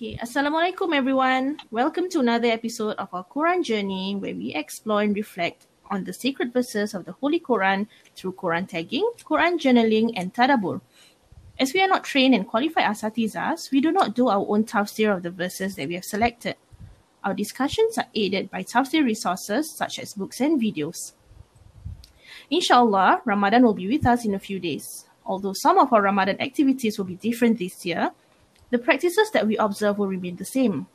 Okay, Assalamualaikum everyone. Welcome to another episode of our Quran journey where we explore and reflect on the sacred verses of the Holy Quran through Quran tagging, Quran journaling, and tadabbur. As we are not trained and qualified asatizas, we do not do our own tafsir of the verses that we have selected. Our discussions are aided by tafsir resources such as books and videos. Inshallah, Ramadan will be with us in a few days. Although some of our Ramadan activities will be different this year, the practices that we observe will remain the same.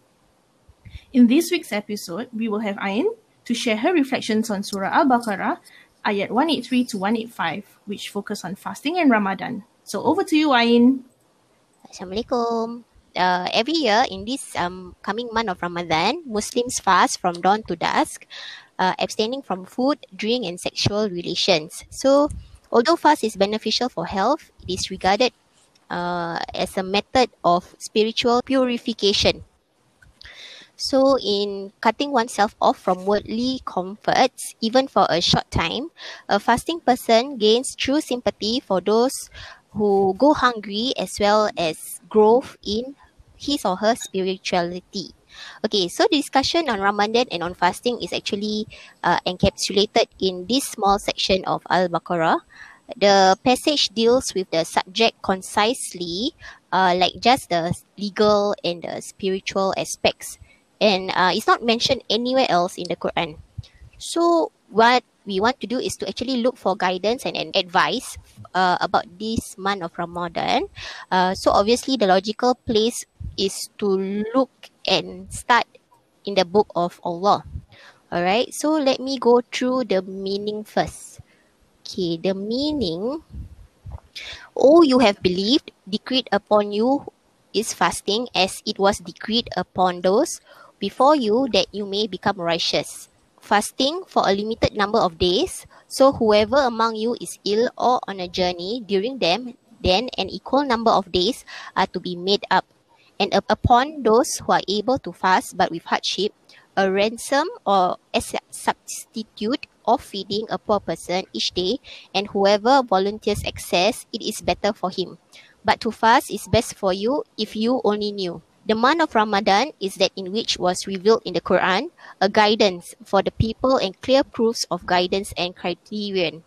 In this week's episode, we will have Ayn to share her reflections on Surah Al-Baqarah, ayat 183 to 185, which focus on fasting and Ramadan. So over to you, Ayn. Assalamualaikum. Uh, every year in this um, coming month of Ramadan, Muslims fast from dawn to dusk, uh, abstaining from food, drink, and sexual relations. So, although fast is beneficial for health, it is regarded uh, as a method of spiritual purification. So, in cutting oneself off from worldly comforts, even for a short time, a fasting person gains true sympathy for those who go hungry as well as growth in his or her spirituality. Okay, so the discussion on Ramadan and on fasting is actually uh, encapsulated in this small section of Al Baqarah. The passage deals with the subject concisely, uh, like just the legal and the spiritual aspects, and uh, it's not mentioned anywhere else in the Quran. So, what we want to do is to actually look for guidance and, and advice uh, about this month of Ramadan. Uh, so obviously the logical place is to look and start in the book of Allah. Alright, so let me go through the meaning first. Okay, the meaning. Oh, you have believed, decreed upon you is fasting as it was decreed upon those before you that you may become righteous fasting for a limited number of days. So whoever among you is ill or on a journey during them, then an equal number of days are to be made up. And upon those who are able to fast but with hardship, a ransom or a substitute of feeding a poor person each day, and whoever volunteers excess, it is better for him. But to fast is best for you if you only knew. The month of Ramadan is that in which was revealed in the Quran a guidance for the people and clear proofs of guidance and criterion.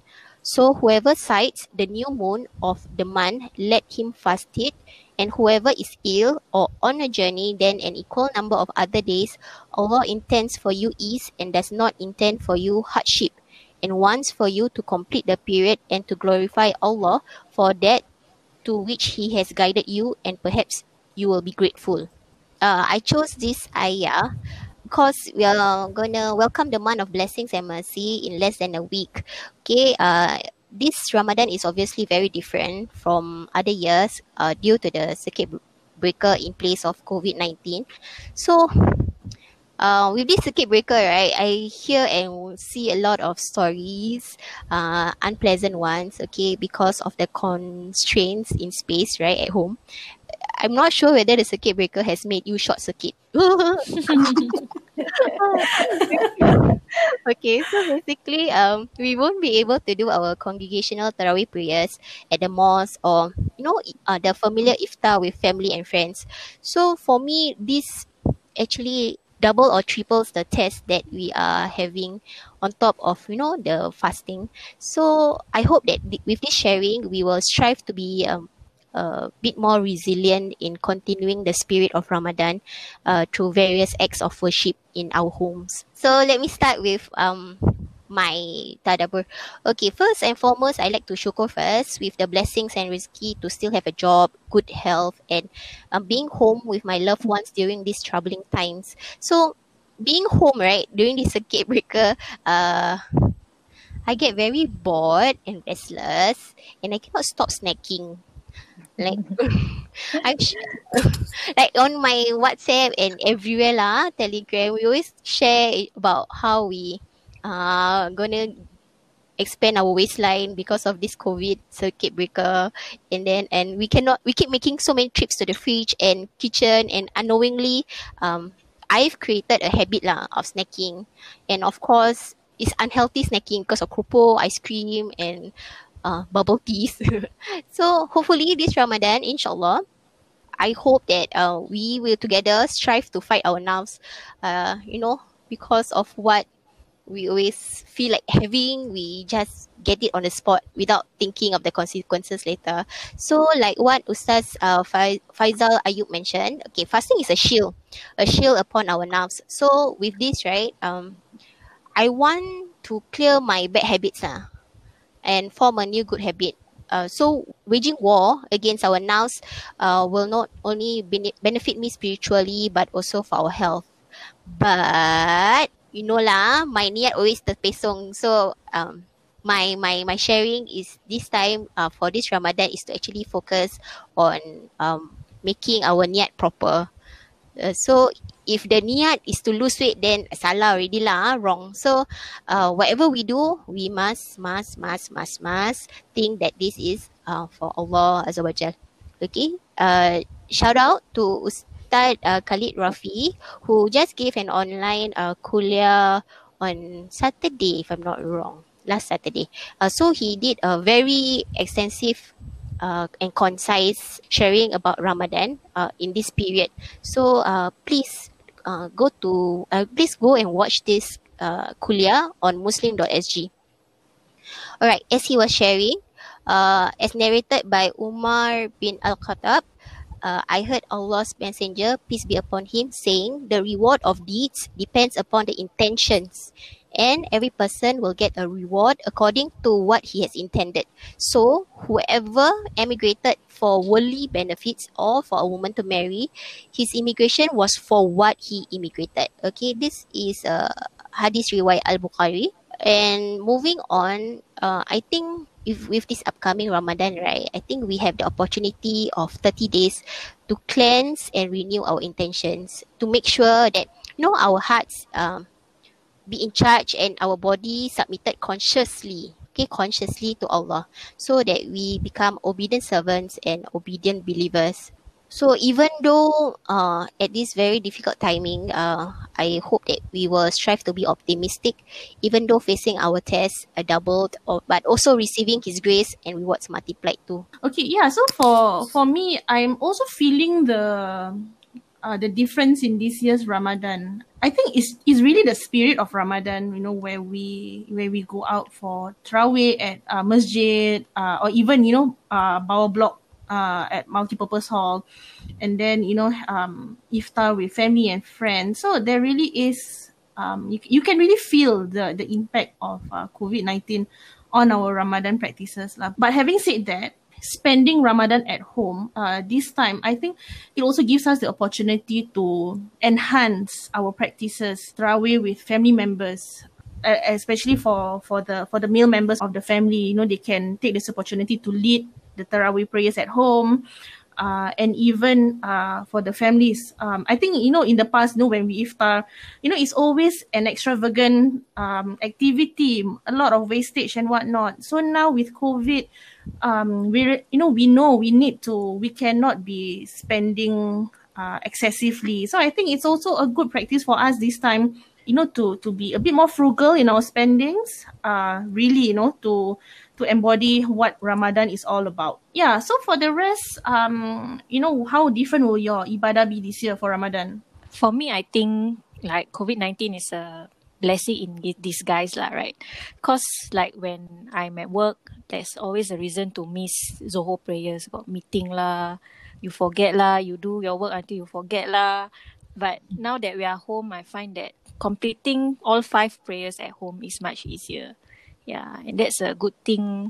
So whoever sights the new moon of the month, let him fast it, and whoever is ill or on a journey, then an equal number of other days, Allah intends for you ease and does not intend for you hardship, and wants for you to complete the period and to glorify Allah for that to which He has guided you, and perhaps you will be grateful. Uh, I chose this ayah because we are gonna welcome the month of blessings and mercy in less than a week. Okay, uh, this Ramadan is obviously very different from other years uh, due to the circuit breaker in place of COVID 19. So, uh, with this circuit breaker, right, I hear and see a lot of stories, uh, unpleasant ones, okay, because of the constraints in space, right, at home. I'm not sure whether the circuit breaker has made you short circuit. okay, so basically, um, we won't be able to do our congregational Tarawih prayers at the mosque or, you know, uh, the familiar iftar with family and friends. So for me, this actually double or triples the test that we are having on top of you know the fasting so i hope that th- with this sharing we will strive to be um, a bit more resilient in continuing the spirit of Ramadan uh, through various acts of worship in our homes. So let me start with um my tadabbur. Okay, first and foremost, I like to shukr first with the blessings and rizki to still have a job, good health, and um, being home with my loved ones during these troubling times. So, being home, right, during this circuit breaker, uh, I get very bored and restless, and I cannot stop snacking like I'm like on my WhatsApp and everywhere lah, Telegram, we always share about how we uh gonna expand our waistline because of this COVID circuit breaker, and then and we cannot we keep making so many trips to the fridge and kitchen, and unknowingly, um, I've created a habit lah of snacking, and of course, it's unhealthy snacking because of keropok, ice cream, and uh, bubble teas. so hopefully this Ramadan, inshallah, I hope that uh, we will together strive to fight our nerves, uh, you know, because of what we always feel like having, we just get it on the spot without thinking of the consequences later. So, like what Ustaz uh, Faizal Ayub mentioned, okay, fasting is a shield, a shield upon our nerves. So, with this, right, um, I want to clear my bad habits uh, and form a new good habit. Uh, so waging war against our nerves uh, will not only benefit me spiritually but also for our health. But you know lah, my niat always terpesong. So um, my my my sharing is this time uh, for this Ramadan is to actually focus on um, making our niat proper. Uh, so if the niat is to lose weight, then salah already lah, wrong. So, uh, whatever we do, we must, must, must, must, must think that this is uh, for Allah Azza wa Jal. Okay. Uh, shout out to Ustaz uh, Khalid Rafi, who just gave an online uh, kuliah on Saturday, if I'm not wrong, last Saturday. Uh, so he did a very extensive uh, and concise sharing about Ramadan uh, in this period. So uh, please uh, go to uh, please go and watch this uh, kuliah on muslim.sg. Alright, as he was sharing, uh, as narrated by Umar bin Al-Khattab, uh, I heard Allah's messenger, peace be upon him, saying, The reward of deeds depends upon the intentions and every person will get a reward according to what he has intended. So, whoever emigrated for worldly benefits or for a woman to marry, his immigration was for what he immigrated. Okay, this is a hadith riwayat Al Bukhari. And moving on, uh, I think if with this upcoming Ramadan, right, I think we have the opportunity of 30 days to cleanse and renew our intentions to make sure that you know our hearts um, be in charge and our body submitted consciously okay consciously to Allah so that we become obedient servants and obedient believers so even though uh, at this very difficult timing uh, I hope that we will strive to be optimistic even though facing our tests are doubled or, but also receiving his grace and rewards multiplied too okay yeah so for for me I'm also feeling the uh, the difference in this year's Ramadan. I think is is really the spirit of Ramadan. You know, where we where we go out for Tarawih at uh, masjid, uh, or even you know, uh, Block uh, at multi-purpose hall, and then you know, um, iftar with family and friends. So there really is. Um, you, you can really feel the the impact of uh, COVID nineteen on our Ramadan practices lah. But having said that, spending Ramadan at home, uh, this time, I think it also gives us the opportunity to enhance our practices, Tarawih with family members, especially for, for the for the male members of the family. You know, they can take this opportunity to lead the Tarawih prayers at home. Uh, and even uh, for the families, um, I think you know in the past, you know when we iftar, you know it's always an extravagant um, activity, a lot of wastage and whatnot. So now with COVID, um we you know we know we need to we cannot be spending uh, excessively so i think it's also a good practice for us this time you know to to be a bit more frugal in our spendings uh really you know to to embody what ramadan is all about yeah so for the rest um you know how different will your ibadah be this year for ramadan for me i think like covid-19 is a blessing in disguise lah, right? Cause like when I'm at work, there's always a reason to miss Zohor prayers, got meeting lah, you forget lah, you do your work until you forget lah. But now that we are home, I find that completing all five prayers at home is much easier. Yeah, and that's a good thing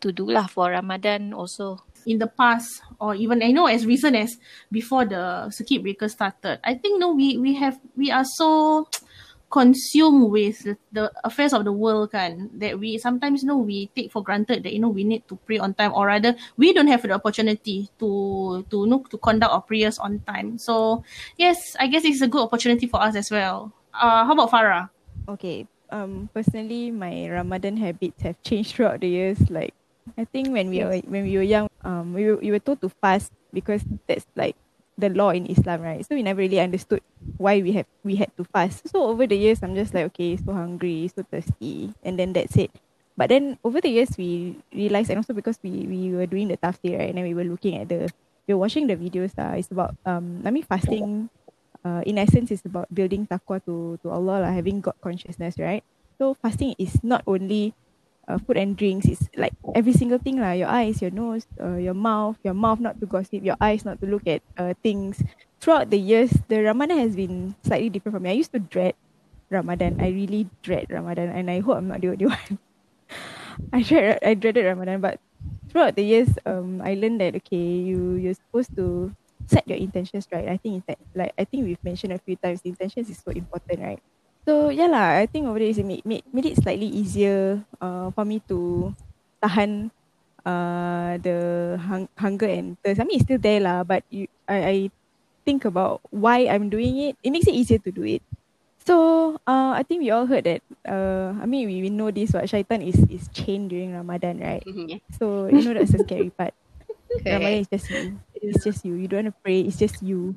to do lah for Ramadan also. In the past, or even I know as recent as before the circuit breaker started, I think no, we we have we are so consume with the affairs of the world kan that we sometimes you know we take for granted that you know we need to pray on time or rather we don't have the opportunity to to you know to conduct our prayers on time. So yes i guess it's a good opportunity for us as well. Uh how about farah? Okay um personally my ramadan habits have changed throughout the years like i think when we yes. were when we were young um we were, we were told to fast because that's like the law in Islam, right? So we never really understood why we have we had to fast. So over the years, I'm just like, okay, so hungry, so thirsty, and then that's it. But then over the years, we realized, and also because we we were doing the tafsir, right, and then we were looking at the we were watching the videos, uh, it's about um, I mean fasting. Uh, in essence, it's about building taqwa to to Allah, like having God consciousness, right? So fasting is not only uh, food and drinks. It's like every single thing lah. Your eyes, your nose, uh, your mouth, your mouth not to gossip, your eyes not to look at uh, things. Throughout the years, the Ramadan has been slightly different for me. I used to dread Ramadan. I really dread Ramadan, and I hope I'm not the only one. I dread, I dreaded Ramadan, but throughout the years, um, I learned that okay, you you're supposed to set your intentions right. I think it's that like I think we've mentioned a few times, intentions is so important, right? So yeah lah, I think over there it made, made, made it slightly easier uh, for me to tahan uh, the hung, hunger and thirst. I mean it's still there lah, but you, I, I think about why I'm doing it. It makes it easier to do it. So uh, I think we all heard that. Uh, I mean we, we know this. What shaitan is is chained during Ramadan, right? Mhm, yeah. So you know that's the scary part. Ramadan is just you. It's just you. You don't want to pray. It's just you.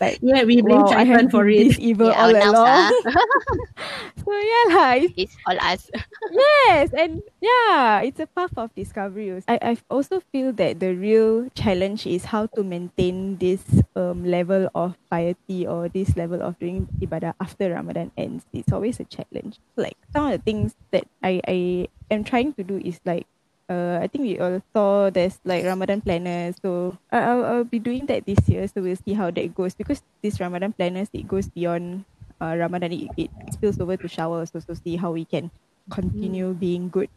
Like Yeah, we blame wow, for it. this evil Yeah, all along. ah. so yeah it's it's all us. yes and yeah it's a path of discovery. I, I also feel that the real challenge is how to maintain this um, level of piety or this level of doing ibadah after ramadan ends it's always a challenge like some of the things that i i am trying to do is like uh, I think we all saw there's like Ramadan planners. So I- I'll, I'll be doing that this year. So we'll see how that goes because this Ramadan planners, it goes beyond uh, Ramadan. It, it spills over to Shawwal. So, so see how we can continue being good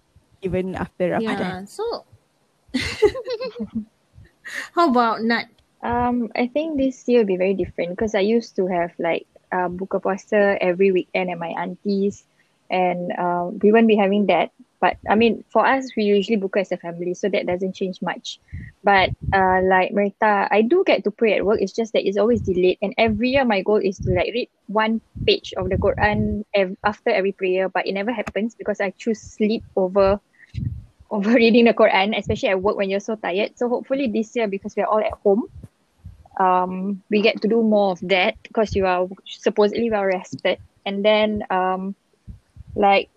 even after Ramadan. Yeah. Ramadan. So, how about Nat? Um, I think this year will be very different because I used to have like uh, buka puasa every weekend at my aunties, and uh, we won't be having that. But I mean, for us, we usually book as a family, so that doesn't change much. But uh, like Merita, I do get to pray at work. It's just that it's always delayed, and every year my goal is to like read one page of the Quran ev- after every prayer, but it never happens because I choose sleep over over reading the Quran, especially at work when you're so tired. So hopefully this year, because we're all at home, um, we get to do more of that because you are supposedly well rested. And then, um, like,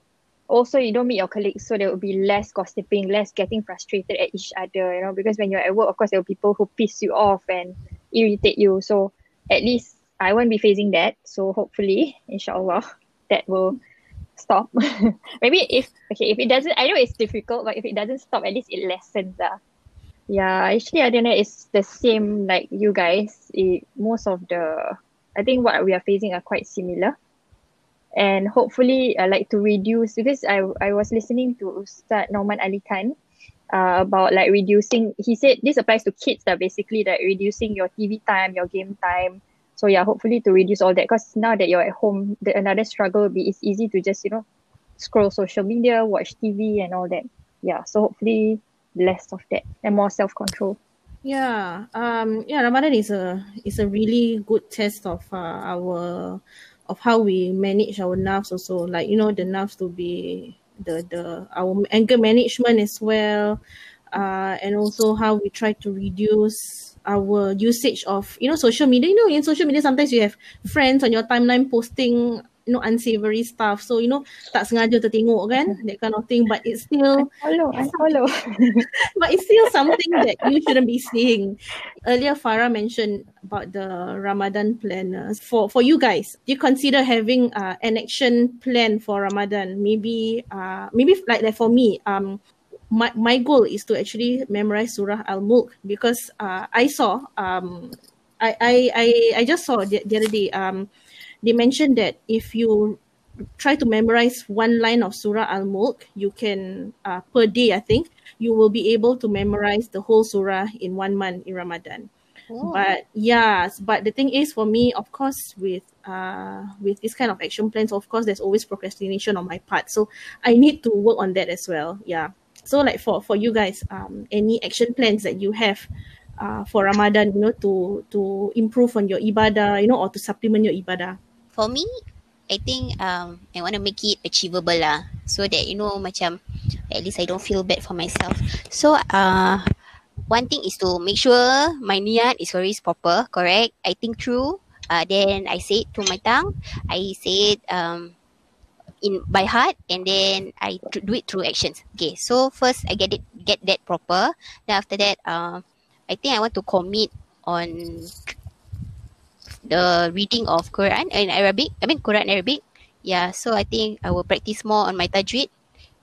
also you don't meet your colleagues, so there will be less gossiping, less getting frustrated at each other, you know, because when you're at work, of course, there are people who piss you off and irritate you. So at least I won't be facing that. So hopefully, inshallah, that will stop. Maybe if okay, if it doesn't, I know it's difficult, but if it doesn't stop, at least it lessens. Uh. Yeah, actually, I don't know. It's the same like you guys. It, most of the, I think what we are facing are quite similar, and hopefully, I like to reduce because I I was listening to Ustad Nouman Ali Khan. Uh, about like reducing he said this applies to kids that basically like reducing your tv time your game time so yeah hopefully to reduce all that because now that you're at home the another struggle will be it's easy to just you know scroll social media watch tv and all that yeah so hopefully less of that and more self-control Yeah, um, yeah, Ramadan is a is a really good test of uh, our of how we manage our nerves also. Like you know, the nerves to be the the our anger management as well, uh, and also how we try to reduce our usage of you know social media. You know, in social media sometimes you have friends on your timeline posting you know unsavory stuff. So you know tak sengaja tertengok kan that kind of thing. But it's still follow I follow but it's still something that you shouldn't be seeing. Earlier, Farah mentioned about the Ramadan planners. For for you guys, do you consider having uh, an action plan for Ramadan? Maybe, uh, maybe like like for me, um, my my goal is to actually memorize Surah Al Mulk because uh, I saw um, I I I, I just saw the, the other day um, they mentioned that if you try to memorize one line of Surah Al Mulk, you can uh, per day, I think, you will be able to memorize the whole surah in one month in Ramadan. Oh. But yes, but the thing is for me, of course, with uh with this kind of action plans, of course, there's always procrastination on my part. So I need to work on that as well. Yeah. So like for for you guys, um, any action plans that you have uh for Ramadan, you know, to to improve on your ibadah, you know, or to supplement your ibadah. For me, I think um I want to make it achievable lah, so that you know macam at least I don't feel bad for myself. So uh one thing is to make sure my niat is always proper, correct. I think through. Uh, then I say it to my tongue. I say it um in by heart, and then I do it through actions. Okay. So first I get it get that proper. Then after that, uh, I think I want to commit on the reading of Quran in Arabic. I mean Quran Arabic. Yeah, so I think I will practice more on my tajwid.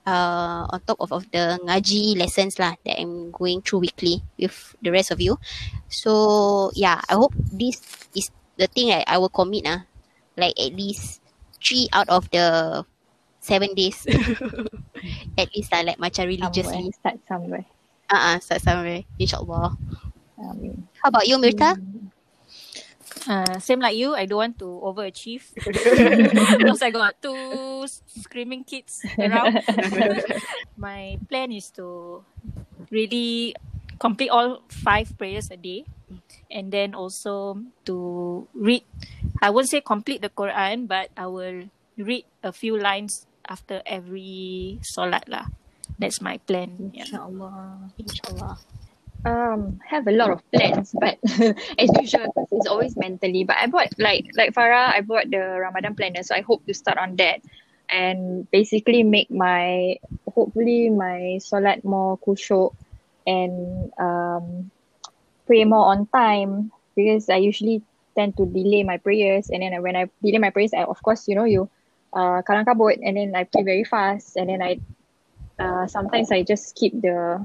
Uh, on top of, of the ngaji lessons lah that I'm going through weekly with the rest of you. So yeah, I hope this is the thing that I will commit ah, like at least three out of the seven days. at least lah, like macam religiously. Somewhere, start somewhere. Uh-uh, start somewhere, insyaAllah. Amin. How about you, Mirta? Uh, same like you, I don't want to overachieve because I got two screaming kids around. My plan is to really complete all five prayers a day and then also to read. I won't say complete the Quran, but I will read a few lines after every solat lah. That's my plan. Yeah. InsyaAllah. Um have a lot of plans but as usual because it's always mentally but i bought like like farah i bought the ramadan planner so i hope to start on that and basically make my hopefully my solat more khusyuk and um pray more on time because i usually tend to delay my prayers and then when i delay my prayers I, of course you know you uh kalang kabut and then i pray very fast and then i uh sometimes i just skip the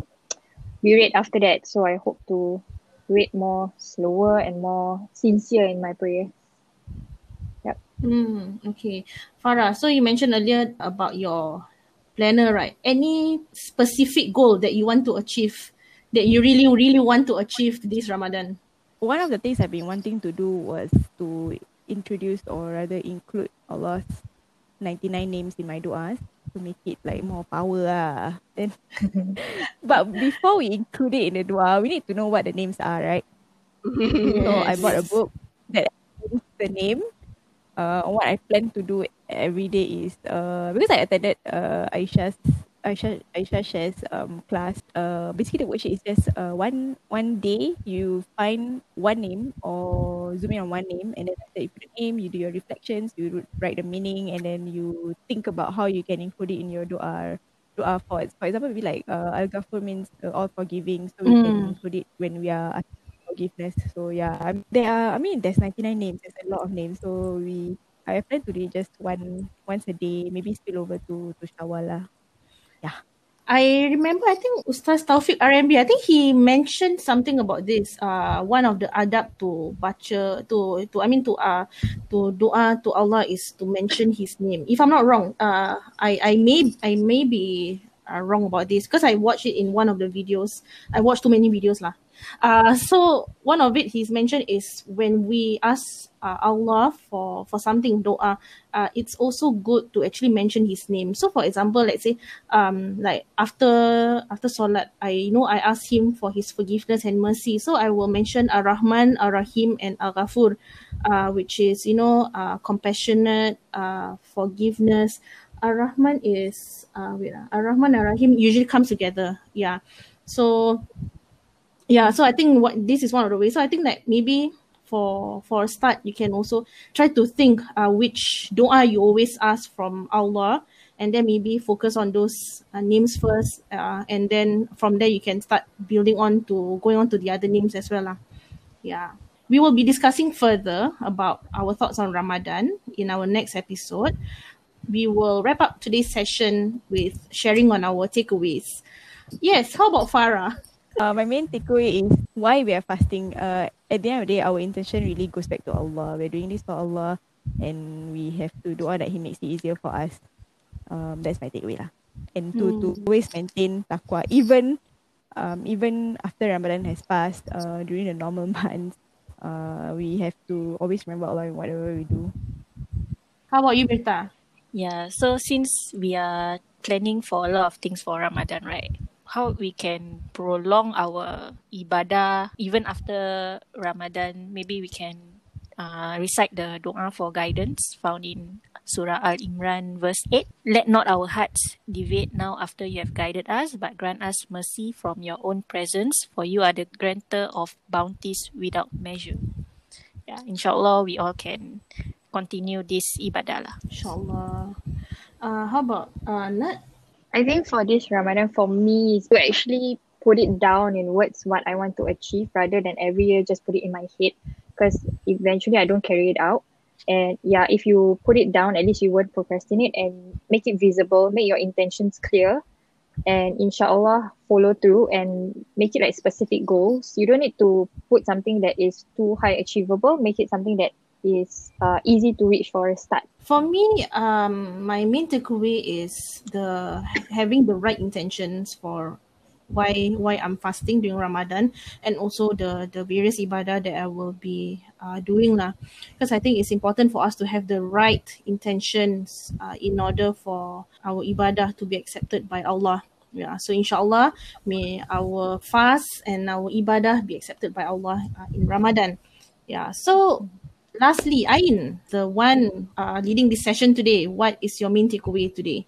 read after that. So I hope to read more slower and more sincere in my prayer. Hmm, okay. Farah, so you mentioned earlier about your planner, right? Any specific goal that you want to achieve, that you really, really want to achieve this Ramadan? One of the things I've been wanting to do was to introduce or rather include Allah's 99 names in my du'as to make it like more power lah. Then, but before we include it in the dua, we need to know what the names are, right? So I bought a book that has the name. Uh, what I plan to do every day is uh because I attended uh Aisha's Aisha Aisha shares um class. Uh, basically the worksheet is just uh one one day you find one name or zoom in on one name and then after you put the name, you do your reflections, you write the meaning, and then you think about how you can include it in your doa. Doa for for example, maybe like uh, Al Ghafur means uh, all forgiving, so we can Mm. include it when we are asking forgiveness. So yeah, um, there are. I mean, there's 99 names. There's a lot of names. So we I plan to do just one once a day, maybe spill over to to Shawwal lah. I remember, I think Ustaz Taufik RMB, I think he mentioned something about this. Uh, one of the adab to baca, to, to I mean to uh, to doa to Allah is to mention His name. If I'm not wrong, uh, I I may I may be uh, wrong about this because I watched it in one of the videos. I watched too many videos lah. Uh, so one of it he's mentioned is when we ask uh, Allah for for something doa, uh, it's also good to actually mention His name. So for example, let's say um like after after solat i know i ask him for his forgiveness and mercy. So i will mention ar-rahman ar-rahim and ar-ghafur uh, which is you know uh, compassionate uh, forgiveness. Ar-rahman is uh, wait ah, ar-rahman ar-rahim usually comes together. Yeah. So yeah so i think what this is one of the ways. So i think that maybe for for a start you can also try to think uh, which doa you always ask from allah and then maybe focus on those uh, names first uh, and then from there you can start building on to going on to the other names as well lah. yeah. We will be discussing further about our thoughts on ramadan in our next episode. We will wrap up today's session with sharing on our takeaways. Yes how about farah Uh, my main takeaway is why we are fasting. Uh, at the end of the day, our intention really goes back to Allah. We're doing this for Allah, and we have to do all that He makes it easier for us. Um, that's my takeaway lah. And to to always maintain taqwa, even um, even after Ramadan has passed, uh, during the normal months, uh, we have to always remember Allah in whatever we do. how about you Birta? Yeah, so since we are planning for a lot of things for Ramadan, right? How we can prolong our ibadah even after Ramadan? Maybe we can uh, recite the doa for guidance found in Surah Al Imran, verse 8. Let not our hearts deviate now after you have guided us, but grant us mercy from your own presence, for you are the granter of bounties without measure. Yeah, inshallah, we all can continue this ibadah lah. inshallah uh, how about uh, Nat? I think for this Ramadan, for me, is to actually put it down in words what I want to achieve rather than every year just put it in my head because eventually I don't carry it out. And yeah, if you put it down, at least you won't procrastinate and make it visible, make your intentions clear, and inshallah follow through and make it like specific goals. You don't need to put something that is too high achievable, make it something that is uh, easy to reach for a start. For me, um, my main takeaway is the having the right intentions for why why I'm fasting during Ramadan and also the the various ibadah that I will be uh, doing lah. Because I think it's important for us to have the right intentions uh, in order for our ibadah to be accepted by Allah. Yeah, so inshallah, may our fast and our ibadah be accepted by Allah uh, in Ramadan. Yeah, so lastly, Ain, the one uh, leading this session today, what is your main takeaway today?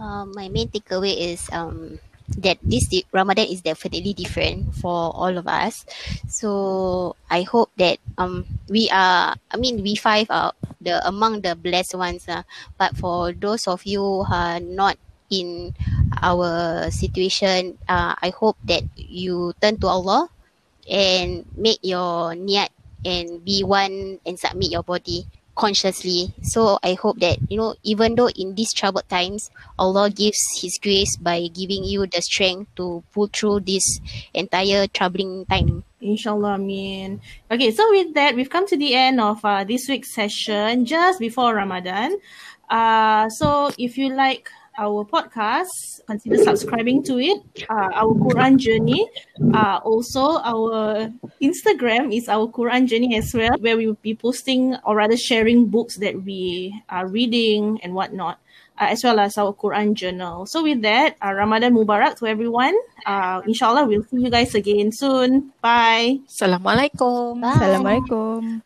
Uh, my main takeaway is um that this Ramadan is definitely different for all of us. So I hope that um we are I mean we five are the among the blessed ones uh, but for those of you who are not in our situation uh, I hope that you turn to Allah and make your niat and be one and submit your body consciously. So I hope that, you know, even though in these troubled times, Allah gives His grace by giving you the strength to pull through this entire troubling time. Inshallah, Amin. Okay, so with that, we've come to the end of uh, this week's session just before Ramadan. Uh, so if you like our podcast, consider subscribing to it. Uh, our Quran journey. Uh, also, our Instagram is our Quran journey as well, where we will be posting or rather sharing books that we are reading and whatnot. Uh, as well as our Quran journal. So with that, uh, Ramadan Mubarak to everyone. Uh, inshallah, we'll see you guys again soon. Bye. Assalamualaikum. Bye. Assalamualaikum.